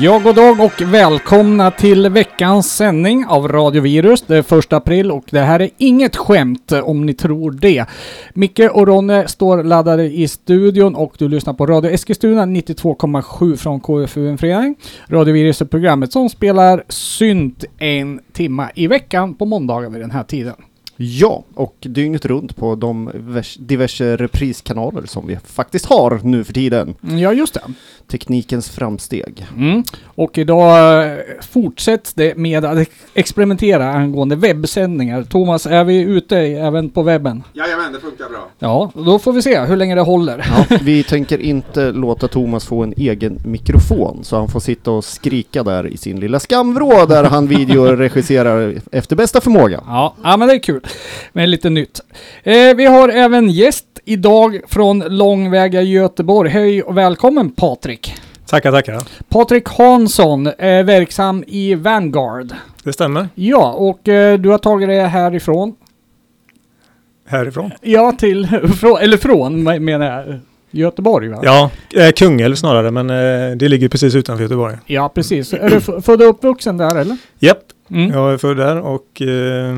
Ja, god dag och välkomna till veckans sändning av Radio Virus. Det är första april och det här är inget skämt om ni tror det. Micke och Ronne står laddade i studion och du lyssnar på Radio Eskilstuna 92,7 från KFU en förening. Radiovirus är programmet som spelar synt en timma i veckan på måndagar vid den här tiden. Ja, och dygnet runt på de vers- diverse repriskanaler som vi faktiskt har nu för tiden. Ja, just det. Teknikens framsteg. Mm. Och idag eh, fortsätts det med att ex- experimentera angående webbsändningar. Thomas, är vi ute även på webben? Jajamän, det funkar bra. Ja, då får vi se hur länge det håller. Ja, vi tänker inte låta Thomas få en egen mikrofon så han får sitta och skrika där i sin lilla skamvrå där han videoregisserar efter bästa förmåga. Ja, ja men det är kul. med lite nytt. Eh, vi har även gäst idag från långväga Göteborg. Hej och välkommen Patrik. Tackar, tackar. Patrik Hansson är verksam i Vanguard. Det stämmer. Ja, och eh, du har tagit det härifrån. Härifrån. Ja, till, från, eller från me- menar jag. Göteborg va? Ja, eh, Kungälv snarare, men eh, det ligger precis utanför Göteborg. Ja, precis. Är du född och uppvuxen där eller? Japp, Mm. jag är född där och eh,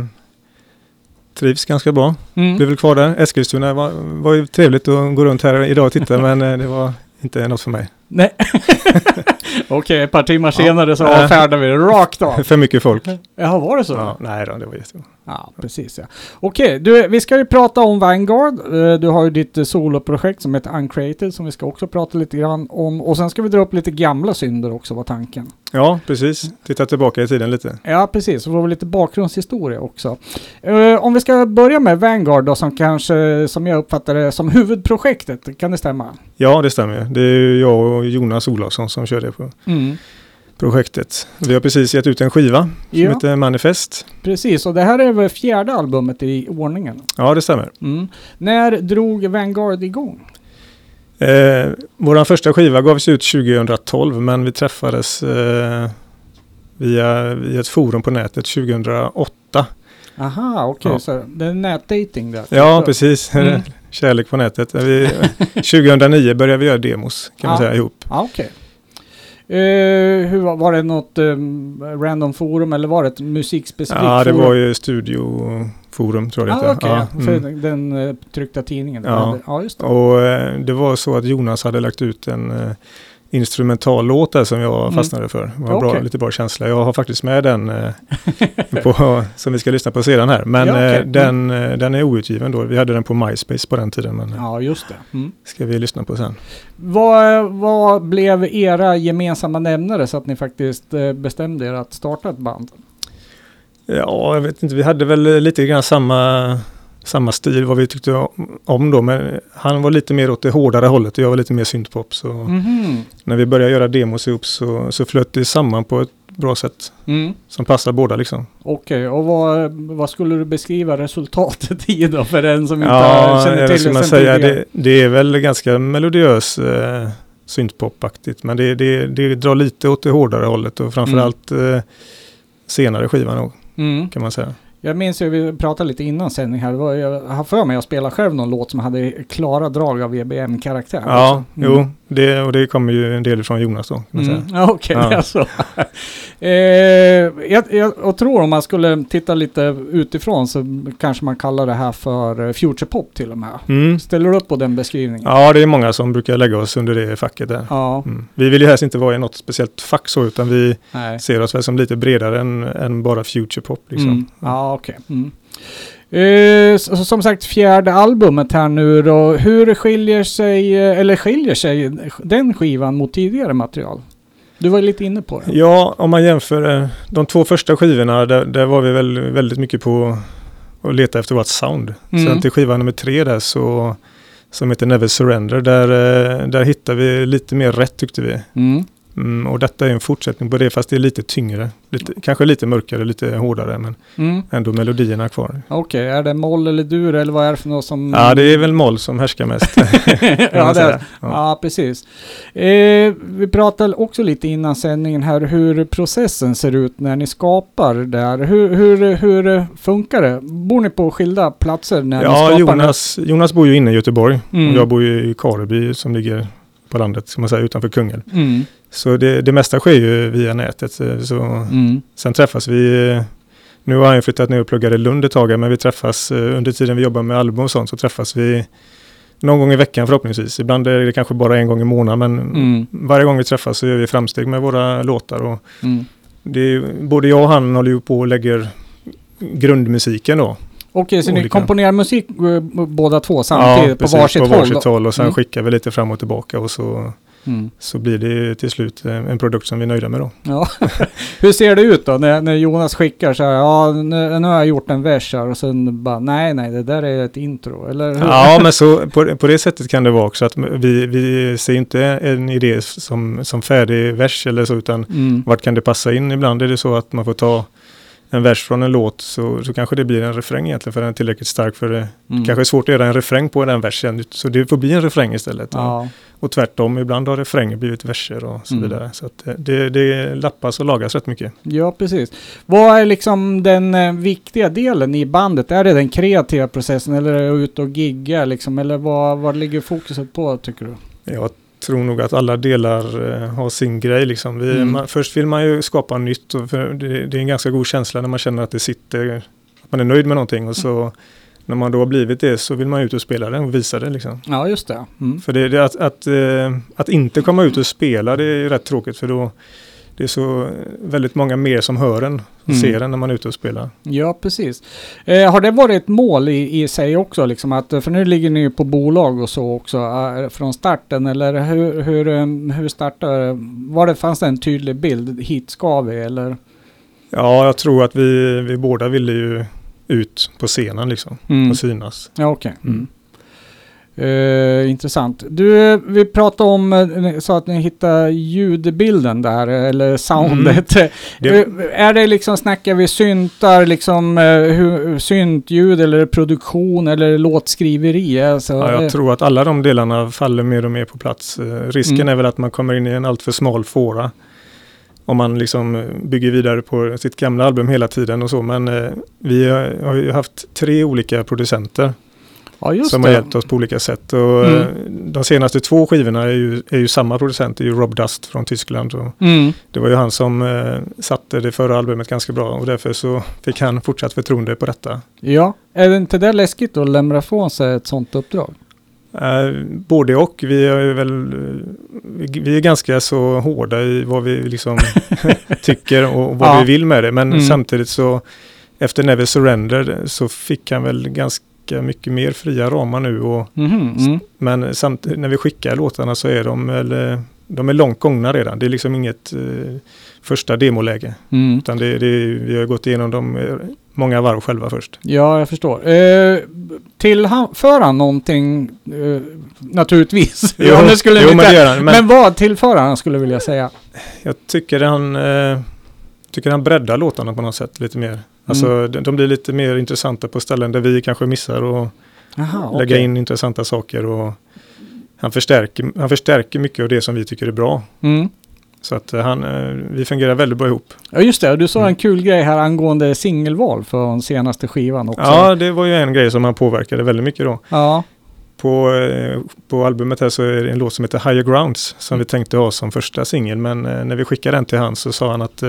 trivs ganska bra. Mm. Blev väl kvar där. Eskilstuna var, var ju trevligt att gå runt här idag och titta, men eh, det var inte något för mig. Nej. Okej, ett par timmar senare så avfärdar vi det rakt av. för mycket folk. Jaha, var det så? Ja, nej då, det var jättebra. Ja, precis ja. Okej, du, vi ska ju prata om Vanguard. Eh, Du har ju ditt eh, soloprojekt som heter Uncreated som vi ska också prata lite grann om. Och sen ska vi dra upp lite gamla synder också var tanken. Ja, precis. Titta tillbaka i tiden lite. Ja, precis. Så får vi lite bakgrundshistoria också. Eh, om vi ska börja med Vanguard då som kanske, som jag uppfattar det, som huvudprojektet. Kan det stämma? Ja, det stämmer. Det är jag och Jonas Olofsson som kör det på Mm. projektet. Vi har precis gett ut en skiva som Ja, heter Manifest. precis. Och det här är väl fjärde albumet i ordningen. Ja, det stämmer. Mm. När drog Vanguard igång? Eh, vår första skiva gavs ut 2012 men vi träffades eh, via, via ett forum på nätet 2008. Aha, okej. Ja. Så det är nätdating där. Ja, Så- precis. Mm. Kärlek på nätet. Vi, 2009 började vi göra demos kan man Ja. säga ihop. Ja, okej. Eh, hur var, det något um, random forum eller var det ett musikspecifikt Ja, det forum? var ju studioforum tror jag det ah, hette. okej. Ja, För mm. den eh, tryckta tidningen. Ja. ja just det. Och eh, det var så att Jonas hade lagt ut en instrumental låt där som jag Mm. fastnade för. Det var bra, Okej. lite bra känsla. Jag har faktiskt med den eh, på, som vi ska lyssna på sedan här. Men Ja, okej. eh, den, eh, den är outgiven då. Vi hade den på MySpace på den tiden. Men Ja, just det. Mm. ska vi lyssna på sen. Vad, vad blev era gemensamma nämnare så att ni faktiskt bestämde er att starta ett band? Ja, jag vet inte. Vi hade väl lite grann samma, samma stil vad vi tyckte om då. Men han var lite mer åt det hårdare hållet och jag var lite mer syntpop. Så Mhm. när vi började göra demos ihop så, så flöt det samman på ett bra sätt. Mm. Som passar båda liksom. Okej, och vad, vad skulle du beskriva resultatet i då för den som inte Ja, känner till det man säga? Det, det är väl ganska melodiös eh, syntpopaktigt. Men det, det, det drar lite åt det hårdare hållet och framförallt eh, senare skivan nog, Mm. kan man säga. Jag minns ju, vi pratade lite innan sändning här, var, jag har för mig att spela själv någon låt som hade klara drag av EBM-karaktär. Ja. Mm. jo, det, och det kommer ju en del från Jonas då, kan man Mm. säga. Ja, Okej, Ja. eh, jag, jag, jag tror om man skulle titta lite utifrån så kanske man kallar det här för eh, future pop till och med. Mm. Ställer du upp på den beskrivningen? Ja, det är många som brukar lägga oss under det facket där. Ja, Mm. Vi vill ju helst inte vara i något speciellt fack så, utan vi nej. ser oss väl som lite bredare än, än bara future pop. Liksom. Mm. Ja, okej. Mm. Eh, s- som sagt, fjärde albumet här nu då. Hur skiljer sig, eh, eller skiljer sig den skivan mot tidigare material? Du var lite inne på det. Ja, om man jämför eh, de två första skivorna, där, där var vi väl väldigt mycket på att leta efter vårt sound. Mm. Sen till skiva nummer tre där så, som heter Never Surrender, där, eh, där hittar vi lite mer rätt tyckte vi. Mm. Mm, och detta är en fortsättning på det, fast det är lite tyngre. Lite, kanske lite mörkare, lite hårdare, men Mm. ändå melodierna kvar. Okej, är det moll eller dur eller vad är det för något som... Ja, det är väl moll som härskar mest. ja, det. Ja, precis. Eh, vi pratade också lite innan sändningen här hur processen ser ut när ni skapar där. Hur, hur, hur funkar det? Bor ni på skilda platser när ni Ja, skapar? Jonas, Jonas bor ju inne i Göteborg Mm. och jag bor ju i Kareby som ligger på landet, ska man säga, utanför Kungälv. Mm. Så det, det mesta sker ju via nätet. eh, Så Mm. Sen träffas vi, eh, nu har han flyttat ner och pluggar i Lund ett tag, men vi träffas eh, under tiden vi jobbar med album och sånt så träffas vi någon gång i veckan förhoppningsvis. Ibland är det kanske bara en gång i månaden men Mm. varje gång vi träffas så gör vi framsteg med våra låtar. Och Mm. det både jag och han håller ju på och lägger grundmusiken då. Okej, så ni komponerar musik båda två samtidigt på precis, varsitt på håll? varsitt då? håll och sen Mm. skickar vi lite fram och tillbaka och så, Mm. så blir det till slut eh, en produkt som vi är nöjda med då. Ja. Hur ser det ut då när, när Jonas skickar så här, ja nu, nu har jag gjort en vers här och sen bara, nej nej det där är ett intro, eller hur? Ja, men så på, på det sättet kan det vara också att vi, vi ser inte en idé som, som färdig vers eller så, utan Mm. vart kan det passa in? Ibland är det så att man får ta en vers från en låt så, så kanske det blir en refräng egentligen för den är tillräckligt stark för det. Mm. kanske är svårt att göra en refräng på den versen så det får bli en refräng istället. Ja. Och tvärtom, ibland har refränger blivit verser och så Mm. vidare. Så att det, det lappas och lagas rätt mycket. ja, precis. Vad är liksom den eh, viktiga delen i bandet? Är det den kreativa processen eller är det ut och gigga liksom? Eller vad, vad ligger fokuset på tycker du? Jag tror nog att alla delar eh, har sin grej. Liksom. Vi, Mm. man, först vill man ju skapa nytt och det, det är en ganska god känsla när man känner att det sitter, att man är nöjd med någonting och så när man då har blivit det så vill man ut och spela det och visa det. Liksom. Ja, just det. Mm. För det, det att, att, eh, att inte komma ut och spela det är rätt tråkigt för då det är så väldigt många mer som hör en och Mm. ser en när man är ute och spelar. Ja, precis. Eh, har det varit ett mål i, i sig också? Liksom att, för nu ligger ni ju på bolag och så också eh, från starten. Eller hur, hur, eh, hur startade Var det, fanns det en tydlig bild? Hit ska vi eller? Ja, jag tror att vi, vi båda ville ju ut på scenen liksom Mm. och synas. Ja, okej. Mm. Mm. Eh, intressant. Du, eh, vi pratade om, eh, sa att ni hittade ljudbilden där, eller soundet. Mm. Det- Eh, Är det liksom, snackar vi syntar, liksom eh, hur, syntljud eller produktion eller låtskriveri? Alltså, Ja, eh, jag tror att alla de delarna faller mer och mer på plats. Eh, Risken Mm. är väl att man kommer in i en alltför smal fåra. Om man liksom eh, bygger vidare på sitt gamla album hela tiden och så. Men eh, vi har, har ju haft tre olika producenter ja, som det. har hjälpt oss på olika sätt. Och, Mm. eh, De senaste två skivorna är ju, är ju samma producent, det är ju Rob Dust från Tyskland. Mm. det var ju han som eh, satte det förra albumet ganska bra och därför så fick han fortsatt förtroende på detta. Ja, är det inte det läskigt att lämna ifrån sig ett sånt uppdrag? Eh, både och. Vi är väl eh, vi är ganska så hårda i vad vi liksom tycker och vad Ja. vi vill med det. Men Mm. samtidigt så efter Never Surrender så fick han väl ganska mycket mer fria ramar nu. Och, Mhm, mm. men samtidigt när vi skickar låtarna så är de, eller, de är långt gångna redan. Det är liksom inget eh, första demoläge. Mm. Utan det, det, vi har gått igenom dem eh, många varv själva först. Ja, jag förstår. Eh, tillför han någonting, eh, naturligtvis? ja, det skulle jo, men det gör han. men, Men, vad tillför han skulle jag vilja säga? jag tycker han, eh, tycker han breddar låtarna på något sätt lite mer. Alltså Mm. de, blir lite mer intressanta på ställen där vi kanske missar och Aha, lägga okej. in intressanta saker. Och han, förstärker, han förstärker mycket av det som vi tycker är bra. Mm. Så att eh, han, eh, vi fungerar väldigt bra ihop. Ja, just det. Du sa en Mm. kul grej här angående singelval för den senaste skivan också. Ja, det var ju en grej som han påverkade väldigt mycket då. Ja. På, eh, på albumet här så är det en låt som heter Higher Grounds som vi tänkte ha som första singel. Men när vi skickade den till han så sa han att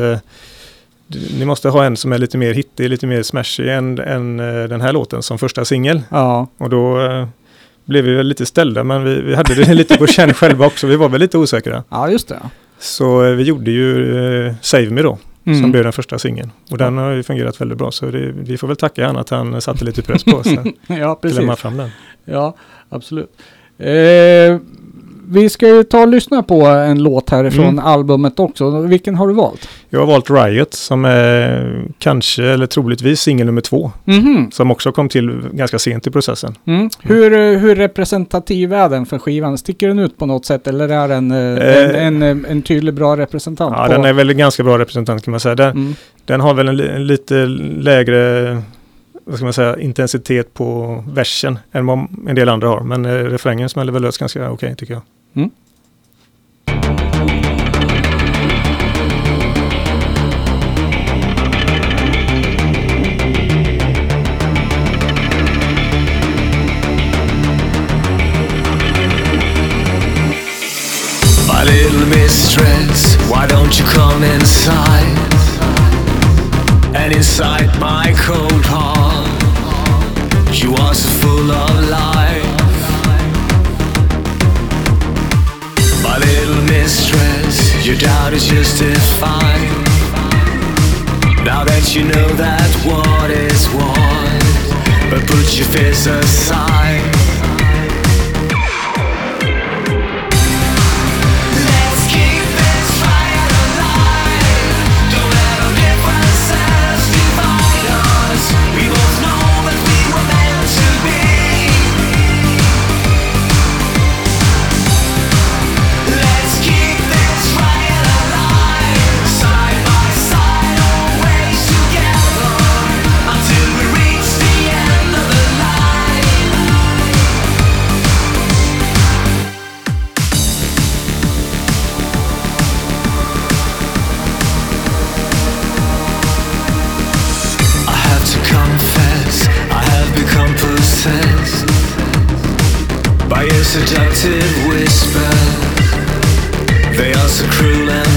ni måste ha en som är lite mer hittig, lite mer smashig än, än eh, den här låten som första singel. Ja. Och då eh, blev vi väl lite ställda men vi, vi hade det lite på känn själva också. Vi var väl lite osäkra. Ja, just det. Så eh, vi gjorde ju eh, Save Me då Mm. som blev den första singeln. Och den har ju fungerat väldigt bra så det, vi får väl tacka han att han satte lite press på oss ja, precis. fram den. Ja, absolut. Eh, vi ska ju ta och lyssna på en låt härifrån Mm. albumet också. Vilken har du valt? Jag har valt Riot som är kanske eller troligtvis singel nummer två. Mhm. Som också kom till ganska sent i processen. Mm. Hur, eh, hur representativ är den för skivan? Sticker den ut på något sätt eller är den eh, Eh. en, en, en tydlig bra representant? Ja, på? den är väl en ganska bra representant kan man säga. Den, Mm. den har väl en, en lite lägre vad ska man säga, intensitet på versen än vad en del andra har. Men eh, refrängen smäller väl lös ganska okej tycker jag. Hmm? My little mistress, why don't you come inside? And inside my cold heart, you are so full of life. Little mistress, your doubt is justified. Now that you know that what is what, but put your fears aside. Seductive whispers. They are so cruel and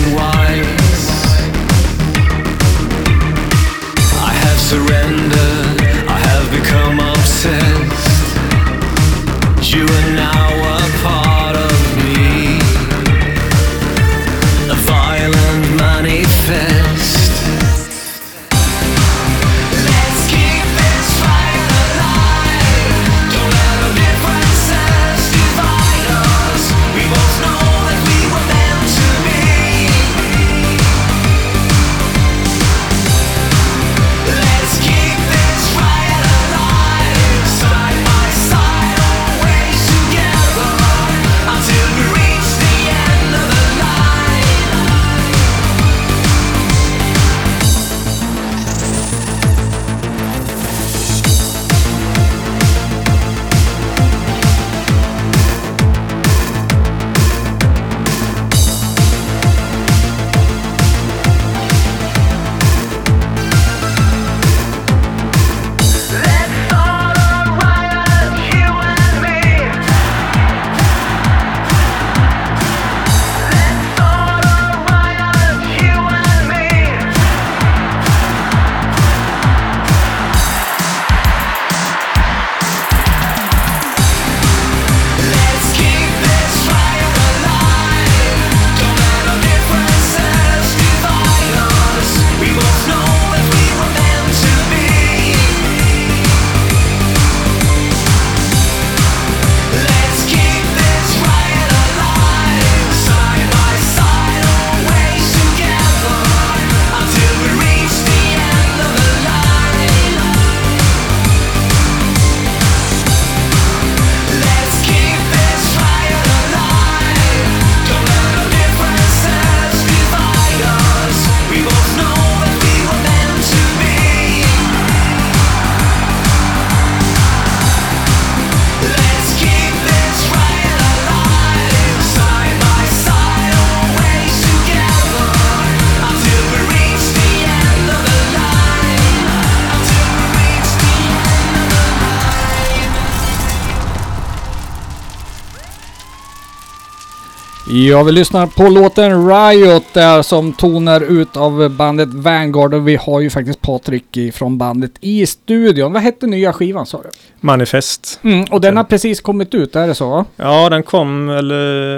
Ja, vi lyssnar på låten Riot där som tonar ut av bandet Vanguard och vi har ju faktiskt Patrik från bandet i studion. Vad hette nya skivan sa du? Manifest. Mm, och den har precis kommit ut, är det så? Ja, den kom väl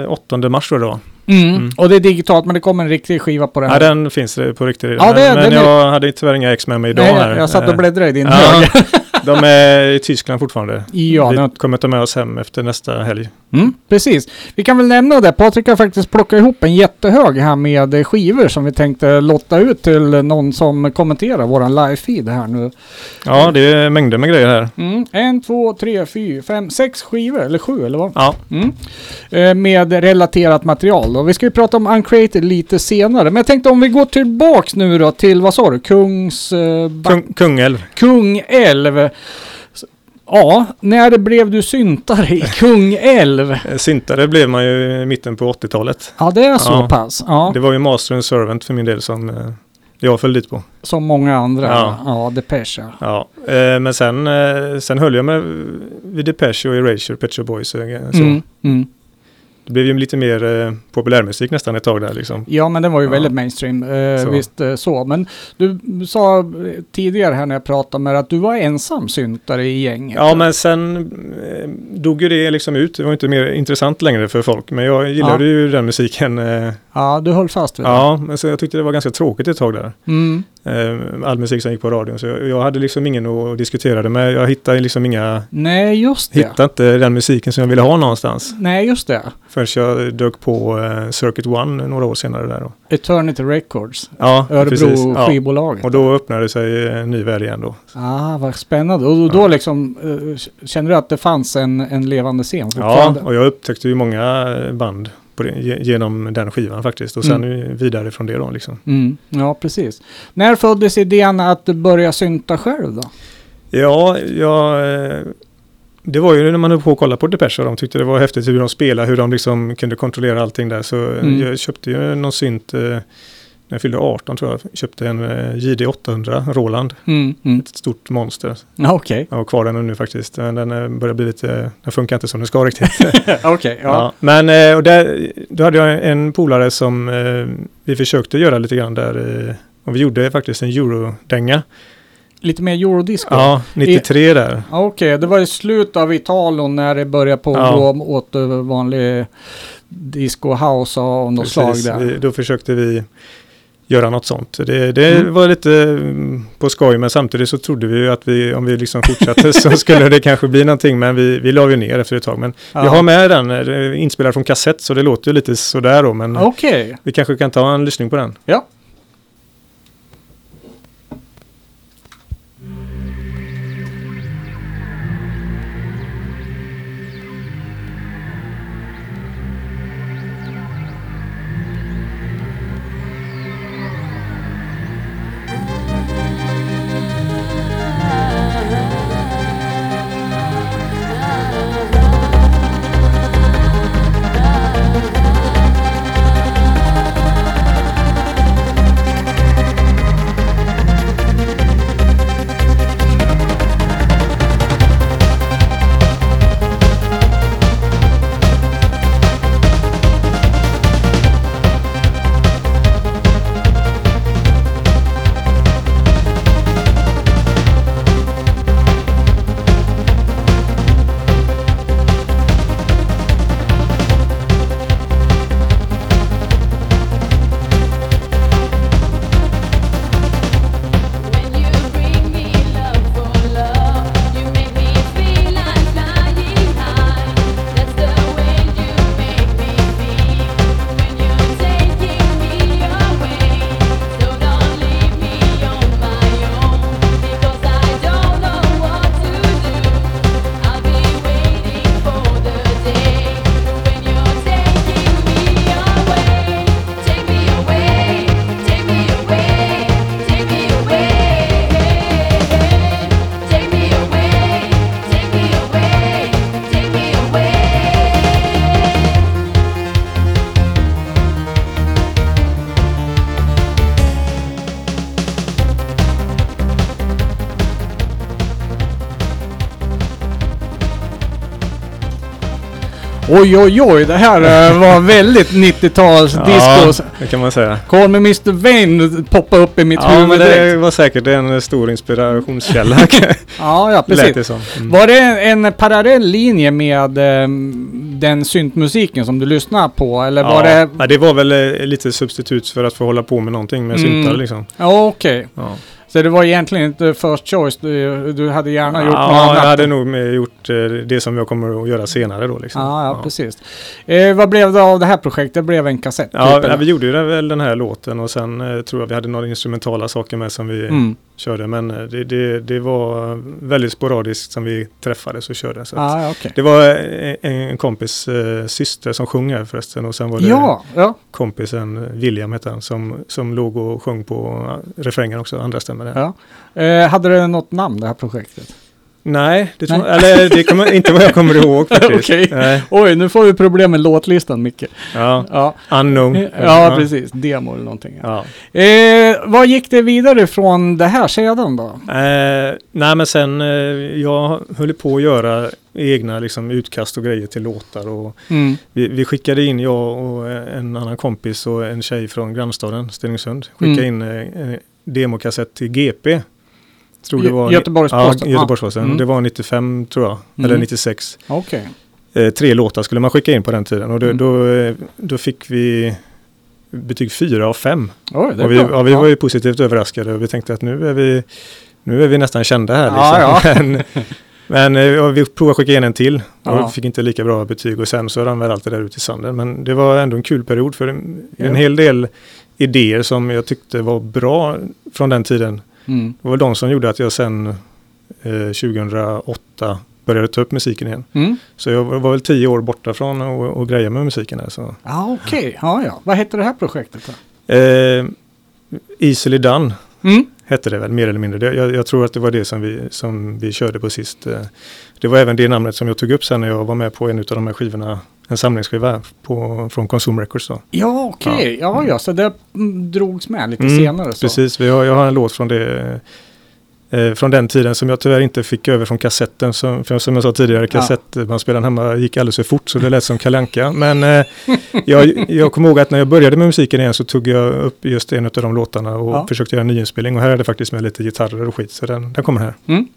eh, 8 mars tror jag det var. Mm. Mm. Och det är digitalt men det kommer en riktig skiva på den Ja, den finns på riktigt. Ja, det- men den är- jag hade tyvärr inga ex med mig idag Nej, här. jag satt och Eh, bläddrade i din Ja, hög. de är i Tyskland fortfarande. Ja, Vi den- kommer ta med oss hem efter nästa helg. Mm, precis. Vi kan väl nämna det. Patrik har faktiskt plockat ihop en jättehög här med skivor som vi tänkte lotta ut till någon som kommenterar våran live-feed här nu. Ja, det är mängder med grejer här. Mm, en, två, tre, fyra, fem, sex skivor, eller sju eller vad? Ja, Mm. Eh, med relaterat material. Och vi ska ju prata om Uncreated lite senare. Men jag tänkte om vi går tillbaks nu då till, vad sa du, Kungs... Eh, Kung, Kungälv. Kungälv. Ja, när blev du syntare i Kungälv? Eh, Syntare blev man ju i mitten på 80-talet. Ja, det är så Ja. pass. Ja, Det var ju Master and Servant för min del som eh, jag föll dit på. som många andra. Ja, Ja. Depeche. ja. Eh, men sen, eh, sen höll jag mig vid Depeche och Erasure, Pet Boys. Så. Mm, mm. Det blev ju lite mer eh, populärmusik nästan ett tag där liksom. Ja, men den var ju Ja. väldigt mainstream. Eh, Så. visst eh, så. Men du sa tidigare här när jag pratade med dig att du var ensam syntare i gänget. Ja, men sen eh, dog ju det liksom ut. Det var inte mer intressant längre för folk. Men jag gillade ju den musiken. Eh, Ja, du höll fast vid det. ja, men så jag tyckte det var ganska tråkigt ett tag där. Mm. Eh, all musik som gick på radion. Så jag, jag hade liksom ingen att diskutera det med. Jag hittade liksom inga... Nej, just det. Hittade inte den musiken som jag ville ha någonstans. Nej, just det. Förrän jag dök på eh, Circuit One några år senare där då. Eternity Records. Ja, precis. Örebro Ja. skivbolaget. Och då öppnade sig en ny värld igen då. Ah, vad spännande. Och då Ja. liksom, eh, kände du att det fanns en, en levande scen Ja, och jag upptäckte ju många eh, band det, ge- genom den skivan faktiskt. Och sen Mm. vidare från det då liksom. Mm, ja, precis. När föddes idén att börja synta själv då? Ja, jag... eh, Det var ju när man höll på att kolla på Depeche och de tyckte det var häftigt hur de spelade, hur de liksom kunde kontrollera allting där. Så Mm. jag köpte ju någon synt eh, när jag fyllde 18 tror jag. Köpte en eh, JD 800 Roland, Mm, mm. ett stort monster. Ja, Okej. Jag har kvar den nu faktiskt. Men den eh, börjar bli lite, den funkar inte som den ska riktigt. Okej, ja. Ja, men eh, och där, då hade jag en polare som vi försökte göra lite grann där. Och vi gjorde faktiskt en eurodänga. Lite mer eurodisco? Ja, 93 där. Ja, Okej, det var i slutet av Italien när det började på Ja. gå åt vanlig disco house av något slag Precis, där. vi, då försökte vi göra något sånt. Det, det Mm. var lite mm, på skoj men samtidigt så trodde vi ju att vi, om vi liksom fortsatte så skulle det kanske bli någonting men vi, vi la ju ner efter ett tag. Men Ja. vi har med den eh, inspelad från kassett så det låter ju lite sådär då men Okej, vi kanske kan ta en lyssning på den. ja. Oj, oj, oj. Det här eh, var väldigt 90-tals disco. det kan man säga. Call me Mr. Vain poppade upp i mitt Ja, huvud men det direkt. var säkert en stor inspirationskälla. Ja, ja, Lät det precis. som. Mm. Var det en parallell linje med ehm, den syntmusiken som du lyssnade på? Eller var ja, det... ja, det var väl eh, lite substitut för att få hålla på med någonting med Mm. syntar liksom. Ja, okej. Ja, Så det var egentligen inte first choice. Du, du hade gärna gjort något ja annat. jag hade nog gjort eh, det som jag kommer att göra senare då liksom. Ja, ja, precis. Eh, vad blev det av det här projektet? Det blev en kassett? Ja, typ, ja, vi gjorde ju väl den här låten och sen eh, tror jag vi hade några instrumentala saker med som vi Mm. Körde. Men eh, det, det, det var väldigt sporadiskt som vi träffades och körde. Så Ah, okej. Det var eh, en, en kompis eh, syster som sjöng här förresten och sen var det Ja, ja. kompisen eh, William hette han som, som låg och sjöng på refrängen också, andra stämmer ja. Eh, hade det något namn det här projektet? Nej, det, tror, eller, det kommer inte vad jag kommer ihåg. Okej. Nej, Oj, nu får vi problem med låtlistan Micke. ja. Ja, Unknown. ja precis. Demo eller någonting. Ja. Eh, vad gick det vidare från det här sedan då? Eh, nej men sen, eh, jag höll på att göra egna liksom, utkast och grejer till låtar. Och Mm. vi, vi skickade in, jag och eh, en annan kompis och en tjej från grannstaden, Stenungsund, skickade in eh, demokassett till GP. Tror det var, Göteborgs-Posten. Ja, Göteborgs-Posten. Mm. Det var 95 tror jag, Mm. eller 96. Okej. Eh, tre låtar skulle man skicka in på den tiden och då, Mm. då, eh, då fick vi betyg 4 av 5. Oj, det Och vi, ja, vi var ju positivt överraskade och vi tänkte att nu är vi, nu är vi nästan kända här. Ja, Liksom. Men, men eh, ja, vi provade skicka in en till och Ja. fick inte lika bra betyg och sen så rann väl allt det där ut i sanden. Men det var ändå en kul period för en, en Ja. hel del idéer som jag tyckte var bra från den tiden. Mm. Det var de som gjorde att jag sen eh, 2008 började ta upp musiken igen. Mm. Så jag var väl tio år borta från att greja med musiken. Här, så. Ja, okej. Ja, ja. Vad hette det här projektet då? Eh, Easily Done Mm. hette det väl mer eller mindre. Det, jag, jag tror att det var det som vi, som vi körde på sist. Det var även det namnet som jag tog upp sen när jag var med på en av de här skivorna, en samlingsskiva på, från Consumer Records. Då. Ja, okej. Ja, ja. Så det drogs med lite Mm, senare. Så. Precis, vi har, jag har en låt från det eh, från den tiden som jag tyvärr inte fick över från kassetten. Som, för som jag sa tidigare, kassettbandspelaren hemma gick alldeles för fort så det lät som kalanka. Men eh, jag, jag kommer ihåg att när jag började med musiken igen så tog jag upp just en av de låtarna och Ja. försökte göra en nyinspelning. Och här är det faktiskt med lite gitarrer och skit, så den, den kommer här. Mm.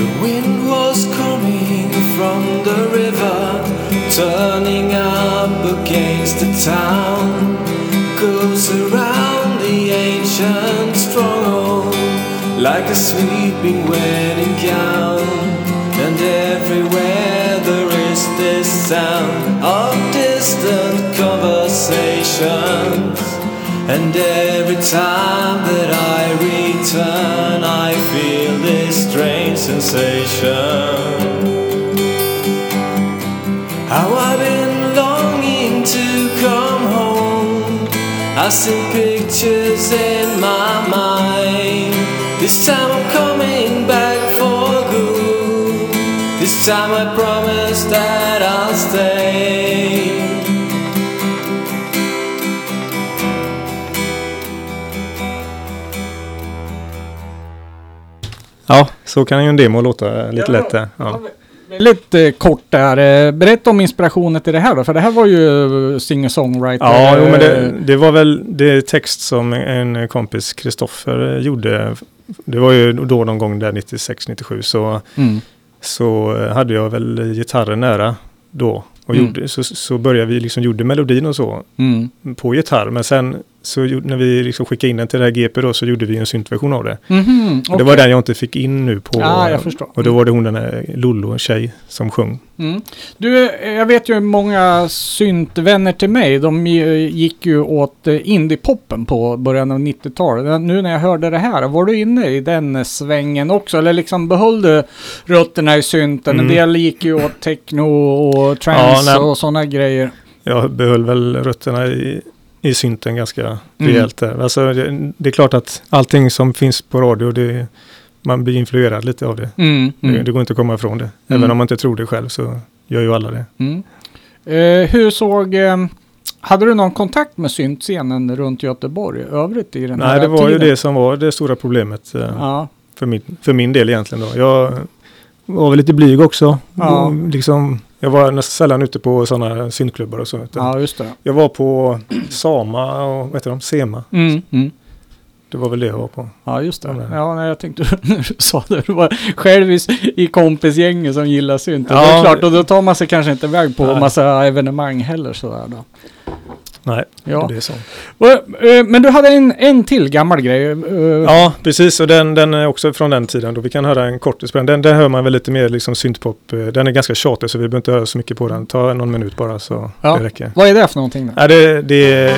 The wind was coming from the river, turning up against the town. Goes around the ancient stronghold like a sweeping wedding gown. And everywhere there is this sound of distant conversations. And every time that I sensation. How I've been longing to come home. I see pictures in my mind. This time I'm coming back for good. This time I promise så kan ju en demo låta lite lätt. där. Ja. Lite kort där. Eh, Berätta om inspirationen till det här då. För det här var ju eh, singer-songwriter. Ja, jo, men det, eh, det var väl det text som en kompis, Kristoffer, gjorde. Det var ju då någon gång där 96-97 så, Mm. så hade jag väl gitarren nära då. Och Mm. gjorde, så, så började vi liksom, gjorde melodin och så Mm. på gitarr. Men sen så när vi liksom skickade in den till det här GP då så gjorde vi en syntversion av det. Mhm, Det okej. var den jag inte fick in nu på. Ja, jag förstår. Och då var det hon den här Lollo, en tjej, som sjöng. Mm. Du, jag vet ju många syntvänner till mig, de gick ju åt eh, indiepoppen på början av 90-talet. Nu när jag hörde det här, var du inne i den svängen också? Eller liksom behöll du rötterna i synten? En Mm. del gick ju åt techno och trance Ja, och sådana grejer. Jag behöll väl rötterna i, i synten ganska Mm. rejält där. Alltså, det, det är klart att allting som finns på radio, det, man blir influerad lite av det. Mm, Det, mm, det går inte att komma ifrån det. Även Mm. om man inte tror det själv så gör ju alla det. mm. Eh, hur såg... Eh, hade du någon kontakt med syntscenen runt Göteborg övrigt i den här Nej, det var ju tiden? det som var det stora problemet eh, Ja. för, min, för min del egentligen. Då. Jag var väl lite blyg också. Ja. Liksom, jag var nästan sällan ute på sådana syntklubbar och så. ja, just det. Jag var på Sama och vad heter de? Sema. Mm, mm. Det var väl det jag var på. Ja, just det. Ja, nej. Ja, jag tänkte när du sa det. Du var själv i, i kompisgänget som gillar synt. Och det är Ja. klart, och då tar man sig kanske inte iväg på Nej. massa evenemang heller sådär då. Nej, Ja. det är så. Eh, men du hade en, en till gammal grej. eh, Ja, precis. Och den, den är också från den tiden. Då vi kan höra en kortis på den. den. Den hör man väl lite mer liksom syntpop. eh, Den är ganska tjatig så vi behöver inte höra så mycket på den. Ta någon minut bara så Ja. det räcker. Vad är det för någonting då? Ja, det, det är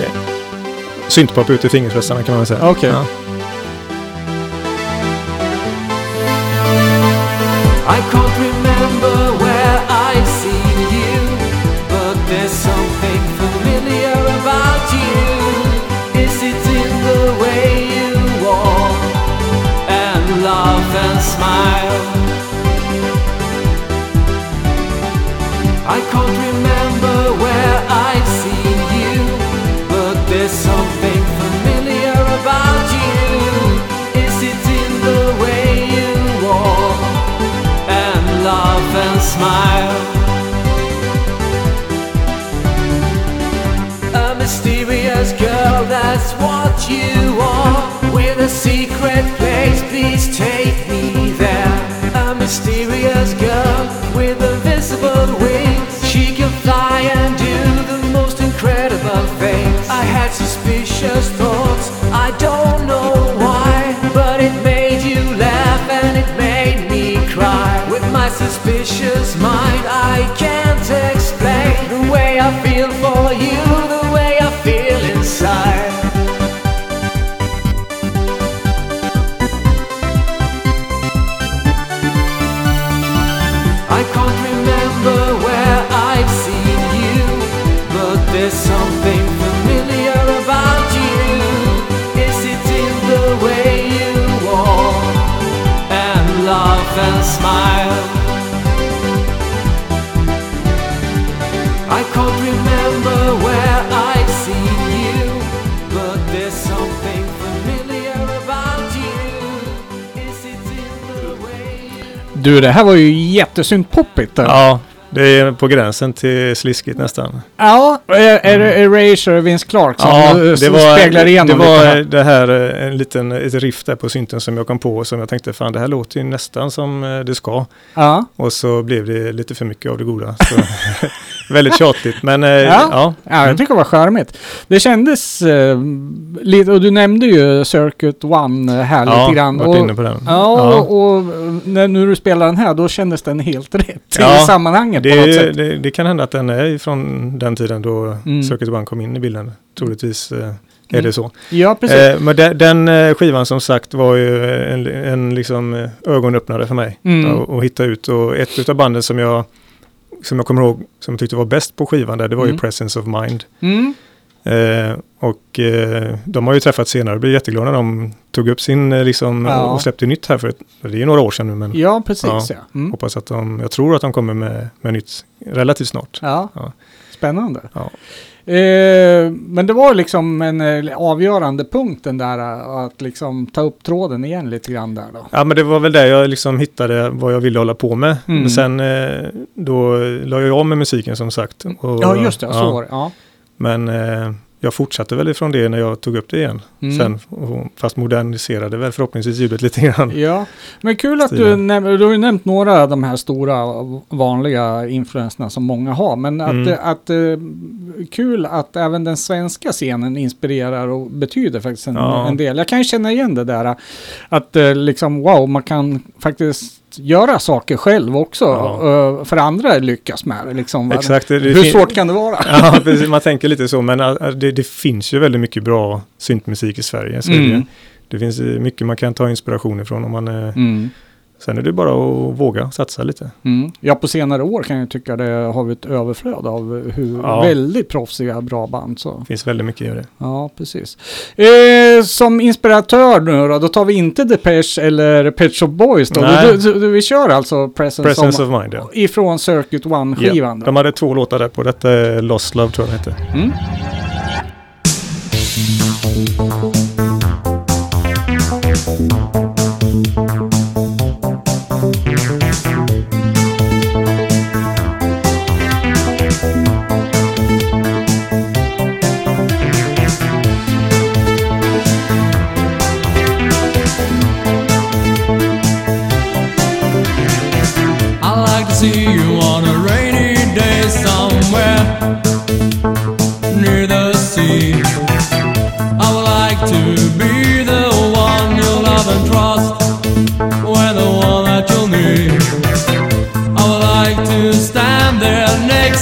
syntpop ut i fingerspetsarna kan man väl säga. Okej. Ja. I can't remember you are. With a secret place, please take me there. A mysterious girl with invisible wings. She can fly and do the most incredible things. I had suspicious thoughts, I don't know why. But it made you laugh and it made me cry. With my suspicious mind, I can't explain Du, det här var ju jättesynt poppigt. Ja. Ja, det är på gränsen till sliskigt nästan. ja, är, är det Erasure Vince Clark som Ja, det var, speglar igenom det, var det här eh, en liten, ett riff där på synten som jag kom på som jag tänkte fan det här låter ju nästan som eh, det ska. Ja. Och så blev det lite för mycket av det goda. Väldigt tjatigt men eh, Ja. ja. Ja, jag tycker det var charmigt. Det kändes eh, lite, och du nämnde ju Circuit One här Ja, lite grann. varit Och, inne på den. Ja, Ja. Och, och när, när du spelar den här då kändes den helt rätt Ja, i sammanhanget Det, det, det kan hända att den är från den tiden då Mm. Circuit One kom in i bilden. Troligtvis eh, är Mm. det så. Ja, precis. Eh, men den, den eh, skivan som sagt var ju en, en liksom eh, ögonöppnare för mig. Mm. Och, och hitta ut. Och ett av banden som jag, som jag kommer ihåg som jag tyckte var bäst på skivan där, det var Mm. ju Presence of Mind. Eh, och eh, de har ju träffats senare och blev jätteglada när de tog upp sin eh, liksom Ja. och släppte nytt här för ett, det är några år sedan nu men Ja, precis. Ja. Ja. Mm. hoppas att de, jag tror att de kommer med, med nytt relativt snart. Ja. Ja. Spännande. Ja. Eh, men det var liksom en eh, avgörande punkt den där eh, att liksom ta upp tråden igen lite grann där då. Ja men det var väl där jag liksom hittade vad jag ville hålla på med. Mm. Men sen då la jag av med musiken som sagt. Och, Ja, just det. Så var det. Men eh, jag fortsatte väl ifrån det när jag tog upp det igen. Mm. Sen, fast moderniserade väl förhoppningsvis ljudet lite grann. Ja, men kul att du, näm- du har nämnt några av de här stora vanliga influenserna som många har. Men att, Mm. att, eh, kul att även den svenska scenen inspirerar och betyder faktiskt en, Ja. en del. Jag kan ju känna igen det där att eh, liksom wow, man kan faktiskt göra saker själv också. Ja. eh, För andra lyckas med det liksom. Exakt. Det, det Hur svårt kan det vara? Ja, precis, man tänker lite så, men äh, det, det finns ju väldigt mycket bra syntmusik i Sverige. Så det, Mm. ju. det finns eh, mycket man kan ta inspiration ifrån. Om man, eh, Mm. Sen är det bara att våga satsa lite. Mm. Ja, på senare år kan jag tycka det har vi ett överflöd av hur Ja. väldigt proffsiga bra band. Så. Det finns väldigt mycket i det. Ja, precis. Eh, som inspiratör nu då, då tar vi inte Depeche eller Pet Shop Boys då. Nej. Du, du, du, vi kör alltså Presence, Presence of, of Mind, ja. ifrån Circuit One-skivan. Ja, de hade två låtar där på. Detta är Lost Love tror jag det hette. Mm. I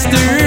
mystery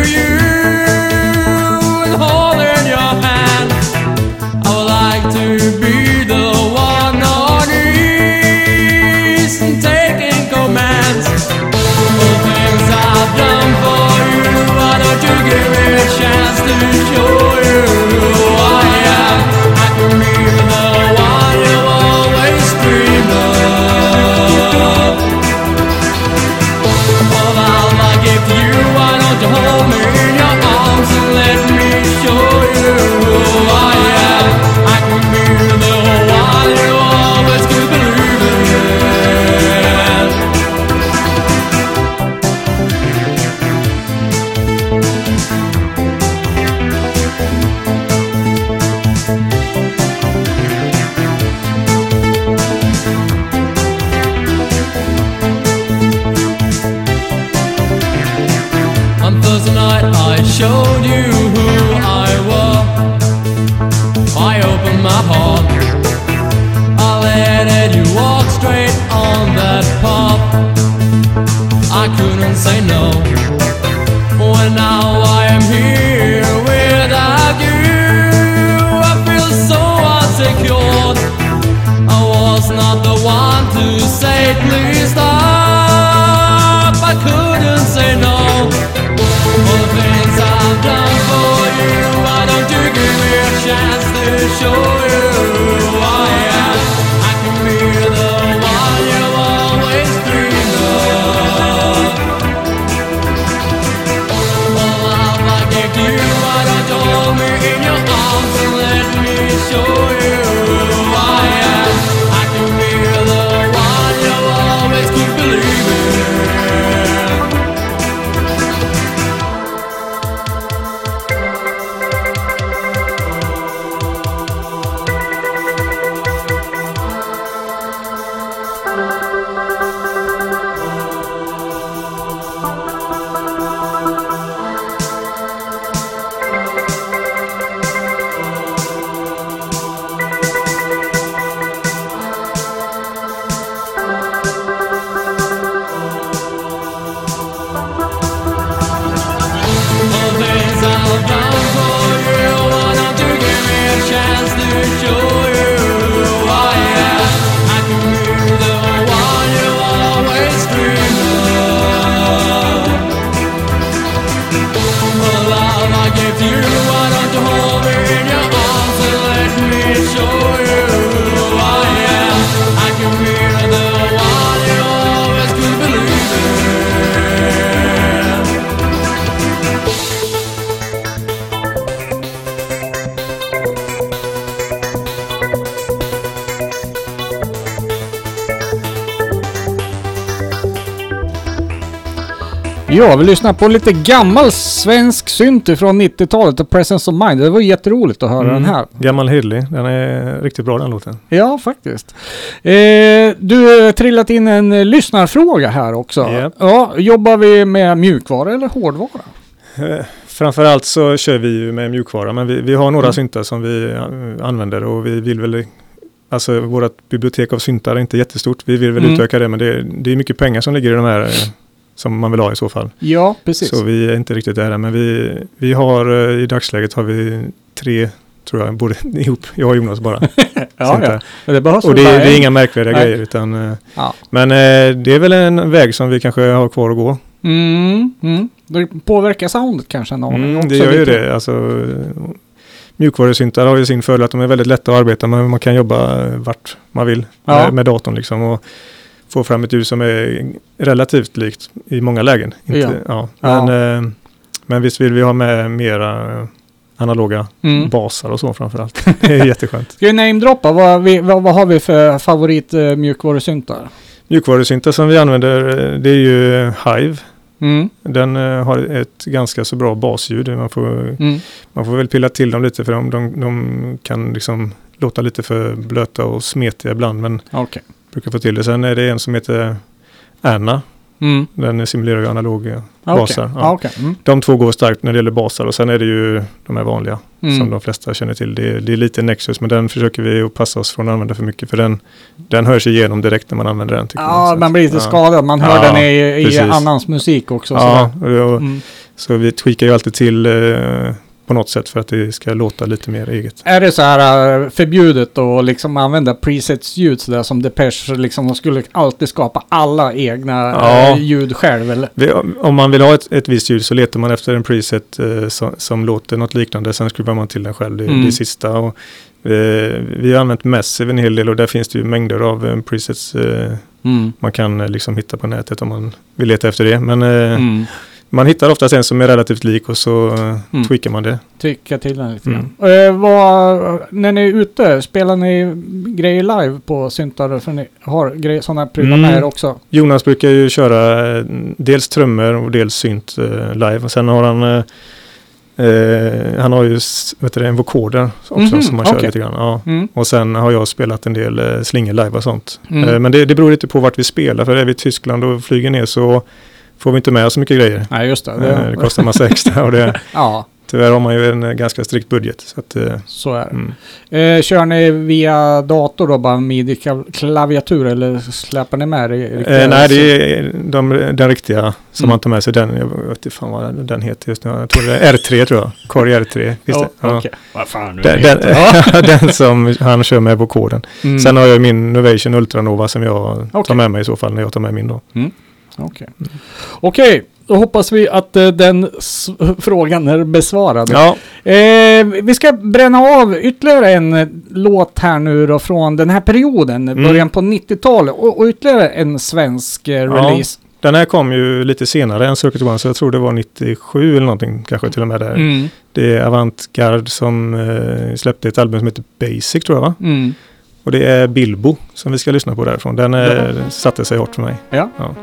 Ja, vi lyssnar på lite gammal svensk synt från 90-talet, The Presence of Mind. Det var jätteroligt att höra Mm. den här. Gammal hygglig. Den är riktigt bra den låten. Ja, faktiskt. Eh, du har trillat in en lyssnarfråga här också. Japp. Ja, jobbar vi med mjukvara eller hårdvara? Eh, Framförallt så kör vi ju med mjukvara men vi, vi har några Mm. syntar som vi använder och vi vill väl Alltså vårt bibliotek av syntar är inte jättestort. Vi vill väl Mm. utöka det men det, det är mycket pengar som ligger i de här eh, som man vill ha i så fall. Ja, precis. Så vi är inte riktigt där än, men vi, vi har eh, i dagsläget har vi tre tror jag, både ihop, jag och Jonas bara. ja, ja. Det behövs Och det, det är inga märkvärdiga Nej. grejer utan eh, Ja. Men eh, det är väl en väg som vi kanske har kvar att gå. Mm, mm. Det påverkar soundet kanske en aning Mm, det gör ju det. Alltså, mjukvarusyntar har ju sin fördel att de är väldigt lätta att arbeta med. Man kan jobba vart man vill Ja. med, med datorn liksom. Och få fram ett ljud som är relativt likt i många lägen. Inte, Ja. ja. Ja. Men, eh, men visst vill vi ha med mera eh, analoga Mm. basar och så framförallt. Det är jätteskönt. Ska vi namedroppa? Vad, vi, vad, vad har vi för favorit uh, mjukvarusyntar? Mjukvarusyntar som vi använder eh, det är ju Hive. Mm. Den eh, har ett ganska så bra basljud. Man får, Mm. man får väl pilla till dem lite för de, de, de kan liksom låta lite för blöta och smetiga ibland. Men Okej. Brukar få till det. Sen är det en som heter Anna. Mm. Den simulerar ju analoga Okej. basar. Ja. Ja. okej. Mm. De två går starkt när det gäller basar och sen är det ju de här vanliga Mm. som de flesta känner till. Det är, det är lite Nexus men den försöker vi att passa oss från att använda för mycket för den, den hörs igenom direkt när man använder den. Ja, man. Man blir lite ja. skadad. Man hör Ja, den i, i annans musik också. Ja, och, och, Mm. så vi tweakar ju alltid till eh, på något sätt för att det ska låta lite mer eget. Är det så här äh, förbjudet att liksom använda presets-ljud sådär som Depeche liksom, de skulle alltid skapa alla egna Ja. äh, ljud själv eller? Om man vill ha ett, ett visst ljud så letar man efter en preset eh, som, som låter något liknande. Sen skruvar man till den själv, det, Mm. det sista. Och, eh, vi har använt Massive en hel del och där finns det ju mängder av eh, presets eh, Mm. man kan eh, liksom hitta på nätet om man vill leta efter det. Men eh, Mm. Man hittar oftast en som är relativt lik och så eh, Mm. tweakar man det. Tycka till den lite Mm. grann. Äh, vad, när ni är ute, spelar ni grejer live på syntar? För ni har sådana prylar med Mm. er också? Jonas brukar ju köra eh, dels trummor och dels synt eh, live. Och sen har han eh, eh, han har ju vet du, en vocoder också Mhm, som han kör okej. lite grann. Ja. Mm. Och sen har jag spelat en del eh, slingor live och sånt. Mm. Eh, men det, det beror lite på vart vi spelar. För är vi i Tyskland och flyger ner så får vi inte med oss så mycket grejer. Nej, just det. Eh, det Det kostar massa extra och det, ja, tyvärr har man ju en eh, ganska strikt budget. Så att, eh, så är det. mm. Eh, kör ni via dator då, bara midi-klaviatur eller släpar ni med det? Eh, nej, det är de, den riktiga som Mm. man tar med sig. Den, jag vet inte fan vad den heter just nu. Jag tror det är R3 tror jag. Korg R3. Visst det? Ja. okej. Vad fan nu Den, den, den som han kör med på koden. Mm. Sen har jag min Novation Ultranova som jag tar Okej. med mig i så fall när jag tar med min då. Okej, Okej, då hoppas vi att eh, den frågan är besvarad. Ja, Eh, vi ska bränna av ytterligare en eh, låt här nu då från den här perioden, Mm. början på 90-talet och, och ytterligare en svensk eh, release. den här kom ju lite senare än Circuit One så jag tror det var 97 eller någonting kanske till och med där. Mm. Det är Avantgarde som eh, släppte ett album som heter Basic tror jag va? Mm. Och det är Bilbo som vi ska lyssna på därifrån. Den eh, satte sig hårt för mig. Ja. Ja.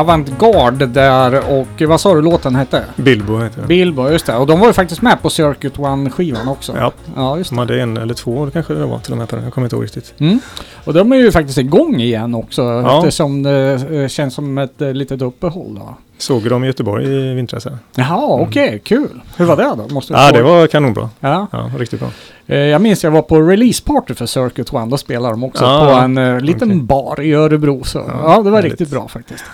Avantgarde där och vad sa du låten hette? Bilbo heter den. Bilbo, just det. Och de var ju faktiskt med på Circuit One-skivan också. Ja, Ja, just de det. hade en eller två kanske det var till och med på den. Jag kommer inte ihåg riktigt. Mm. Och de är ju faktiskt igång igen också Ja. eftersom det eh, känns som ett eh, litet uppehåll då. Såg dem i Göteborg i vintras. Jaha, okej, kul. Hur var det då? Måste Ja, det var kanonbra. Ja. Ja, riktigt bra. Eh, Jag minns jag var på releaseparty för Circuit One. Då spelade de också Ah, på en eh, liten bar i Örebro. Så ja, Ja, det var riktigt bra faktiskt.